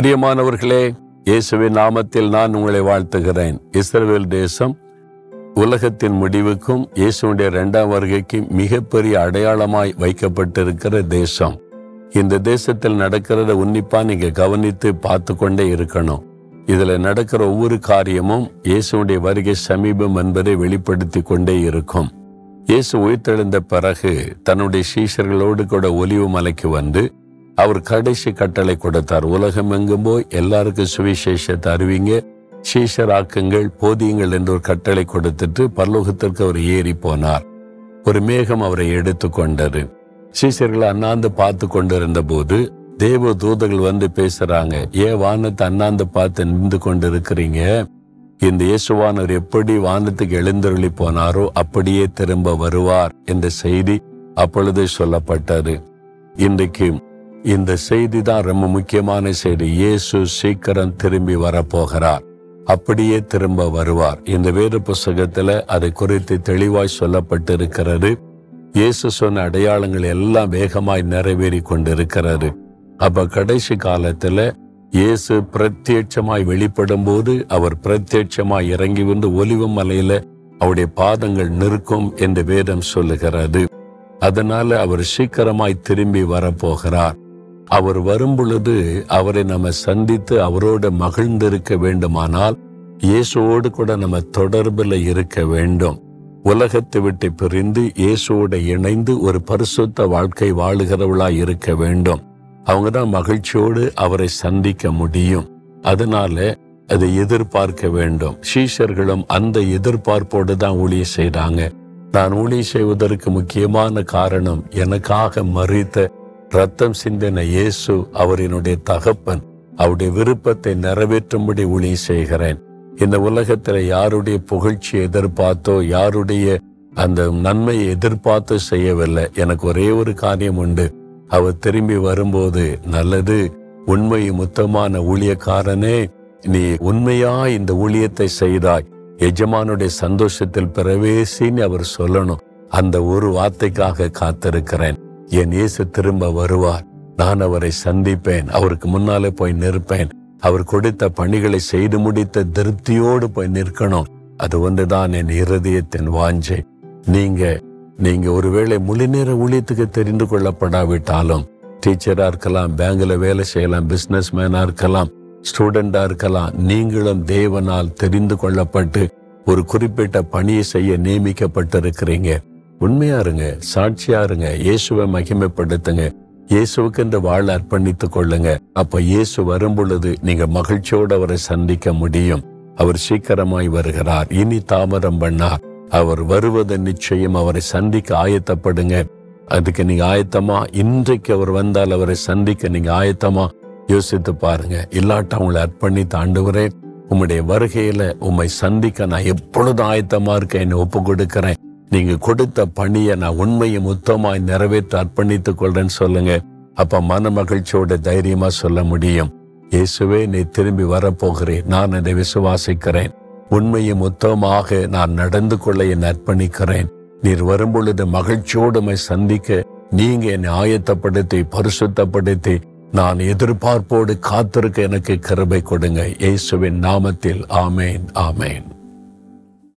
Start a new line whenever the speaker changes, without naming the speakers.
பிரியமானவர்களே இயேசுவின் நாமத்தில் நான் உங்களை வாழ்த்துகிறேன். இஸ்ரேல் தேசம் உலகத்தின் முடிவுக்கும் இயேசுடைய இரண்டாம் வருகைக்கு மிகப்பெரிய அடையாளமாய் வைக்கப்பட்டிருக்கிற தேசம். இந்த தேசத்தில் நடக்கிறத உன்னிப்பா நீங்க கவனித்து பார்த்து கொண்டே இருக்கணும். இதுல நடக்கிற ஒவ்வொரு காரியமும் இயேசுடைய வருகை சமீபம் என்பதை வெளிப்படுத்தி கொண்டே இருக்கும். இயேசு உயிர்த்தெழுந்த பிறகு தன்னுடைய சீஷர்களோடு கூட ஒலிவு மலைக்கு வந்து அவர் கடைசி கட்டளை கொடுத்தார். உலகம் எங்கும் போய் எல்லாருக்கும் சுவிசேஷத்தை அறிவிங்க. சீஷராக்குங்கள் போதியுங்கள் என்று ஒரு கட்டளை கொடுத்துட்டு பல்லோகத்திற்கு அவர் ஏறி போனார். ஒரு மேகம் அவரை எடுத்து கொண்டது. சீஷர்களை அண்ணாந்து பார்த்து கொண்டிருந்த போது தேவ தூதர்கள் வந்து பேசுறாங்க ஏன் வானத்தை அண்ணாந்து பார்த்து நின்று கொண்டு இருக்கிறீங்க இந்த இயேசுவானவர் எப்படி வானத்துக்கு எழுந்தருளி போனாரோ அப்படியே திரும்ப வருவார் என்ற செய்தி அப்பொழுது சொல்லப்பட்டது. இன்றைக்கு இந்த செய்தி தான் ரொம்ப முக்கியமான செய்தி. இயேசு சீக்கிரம் திரும்பி வரப்போகிறார். அப்படியே திரும்ப வருவார். இந்த வேத புஸ்தகத்துல அதை குறித்து தெளிவாய் சொல்லப்பட்டிருக்கிறது. இயேசு சொன்ன அடையாளங்கள் எல்லாம் வேகமாய் நிறைவேறி கொண்டிருக்கிறது. அப்ப கடைசி காலத்துல இயேசு பிரத்யட்சமாய் வெளிப்படும் போது அவர் பிரத்யட்சமாய் இறங்கி வந்து ஒலிவு மலையில அவருடைய பாதங்கள் நிற்கும் என்று வேதம் சொல்லுகிறது. அதனால அவர் சீக்கிரமாய் திரும்பி வரப்போகிறார். அவர் வரும்பொழுது அவரை நம்ம சந்தித்து அவரோடு மகிழ்ந்திருக்க வேண்டுமானால் இயேசுவோடு கூட நம்ம தொடர்பில் இருக்க வேண்டும். உலகத்தை விட்டு பிரிந்து இயேசுவோட இணைந்து ஒரு பரிசுத்த வாழ்க்கை வாழுகிறவளாய் இருக்க வேண்டும். அவங்க தான் மகிழ்ச்சியோடு அவரை சந்திக்க முடியும். அதனால அதை எதிர்பார்க்க வேண்டும். சீஷர்களும் அந்த எதிர்பார்ப்போடு தான் ஊழிய செய்தாங்க. நான் ஊழிய செய்வதற்கு முக்கியமான காரணம் எனக்காக மறித்த ரத்தம் சிந்தின இயேசு அவரினுடைய தகப்பன் அவருடைய விருப்பத்தை நிறைவேற்றும்படி ஊழியம் செய்கிறேன். இந்த உலகத்துல யாருடைய புகழ்ச்சியை எதிர்பார்த்தோ யாருடைய அந்த நன்மையை எதிர்பார்த்து செய்யவில்லை. எனக்கு ஒரே ஒரு காரியம் உண்டு. அவர் திரும்பி வரும்போது நல்லது உண்மை முத்தமான ஊழியக்காரனே நீ உண்மையா இந்த ஊழியத்தை செய்தாய். எஜமானுடைய சந்தோஷத்தில் பிரவேசின்னு அவர் சொல்லணும். அந்த ஒரு வார்த்தைக்காக காத்திருக்கிறேன். என் இயேசு திரும்ப வருவார். நான் அவரை சந்திப்பேன். அவருக்கு முன்னாலே போய் நிற்பேன். அவர் கொடுத்த பணிகளை செய்து முடித்த திருப்தியோடு போய் நிற்கணும். அது ஒன்றுதான் என் இருதயத்தின் வாஞ்சை. நீங்க நீங்க ஒருவேளை முழு நேர ஊழியத்துக்கு தெரிந்து கொள்ளப்படாவிட்டாலும் டீச்சரா இருக்கலாம் பேங்க்ல வேலை செய்யலாம் பிசினஸ் மேனா இருக்கலாம் ஸ்டூடெண்டா இருக்கலாம் நீங்களும் தேவனால் தெரிந்து கொள்ளப்பட்டு ஒரு குறிப்பிட்ட பணியை செய்ய நியமிக்கப்பட்டிருக்கிறீங்க. உண்மையா இருங்க சாட்சியா இருங்க இயேசுவை மகிமைப்படுத்துங்க இயேசுவுக்கு இந்த வாழ அர்ப்பணித்துக் கொள்ளுங்க. அப்ப இயேசு வரும் பொழுது நீங்க மகிழ்ச்சியோடு அவரை சந்திக்க முடியும். அவர் சீக்கிரமாய் வருகிறார். இனி தாமதம் பண்ணார் அவர் வருவது நிச்சயம் அவரை சந்திக்க ஆயத்தப்படுங்க. அதுக்கு நீங்க ஆயத்தமா இன்றைக்கு அவர் வந்தால் அவரை சந்திக்க நீங்க ஆயத்தமா யோசித்து பாருங்க. இல்லாட்ட அவங்களை அர்ப்பணித்து ஆண்டவரே உம்முடைய வருகையில உம்மை சந்திக்க நான் எப்பொழுதும் ஆயத்தமா இருக்க என்னை ஒப்பு கொடுக்கிறேன் நீங்க கொடுத்த பணியை நான் உண்மையை உத்தமாய் நிறைவேற்ற அர்ப்பணித்துக் கொள்றேன்னு சொல்லுங்க. அப்ப மன மகிழ்ச்சியோட தைரியமா சொல்ல முடியும். இயேசுவே நீ திரும்பி வரப்போகிறேன். நான் அதை விசுவாசிக்கிறேன். உண்மையை மொத்தமாக நான் நடந்து கொள்ள என் அர்ப்பணிக்கிறேன். நீர் வரும்பொழுது மகிழ்ச்சியோடுமை சந்திக்க நீங்க என்னை ஆயத்தப்படுத்தி பரிசுத்தப்படுத்தி நான் எதிர்பார்ப்போடு காத்திருக்க எனக்கு கருபை கொடுங்க. இயேசுவின் நாமத்தில் ஆமேன் ஆமேன்.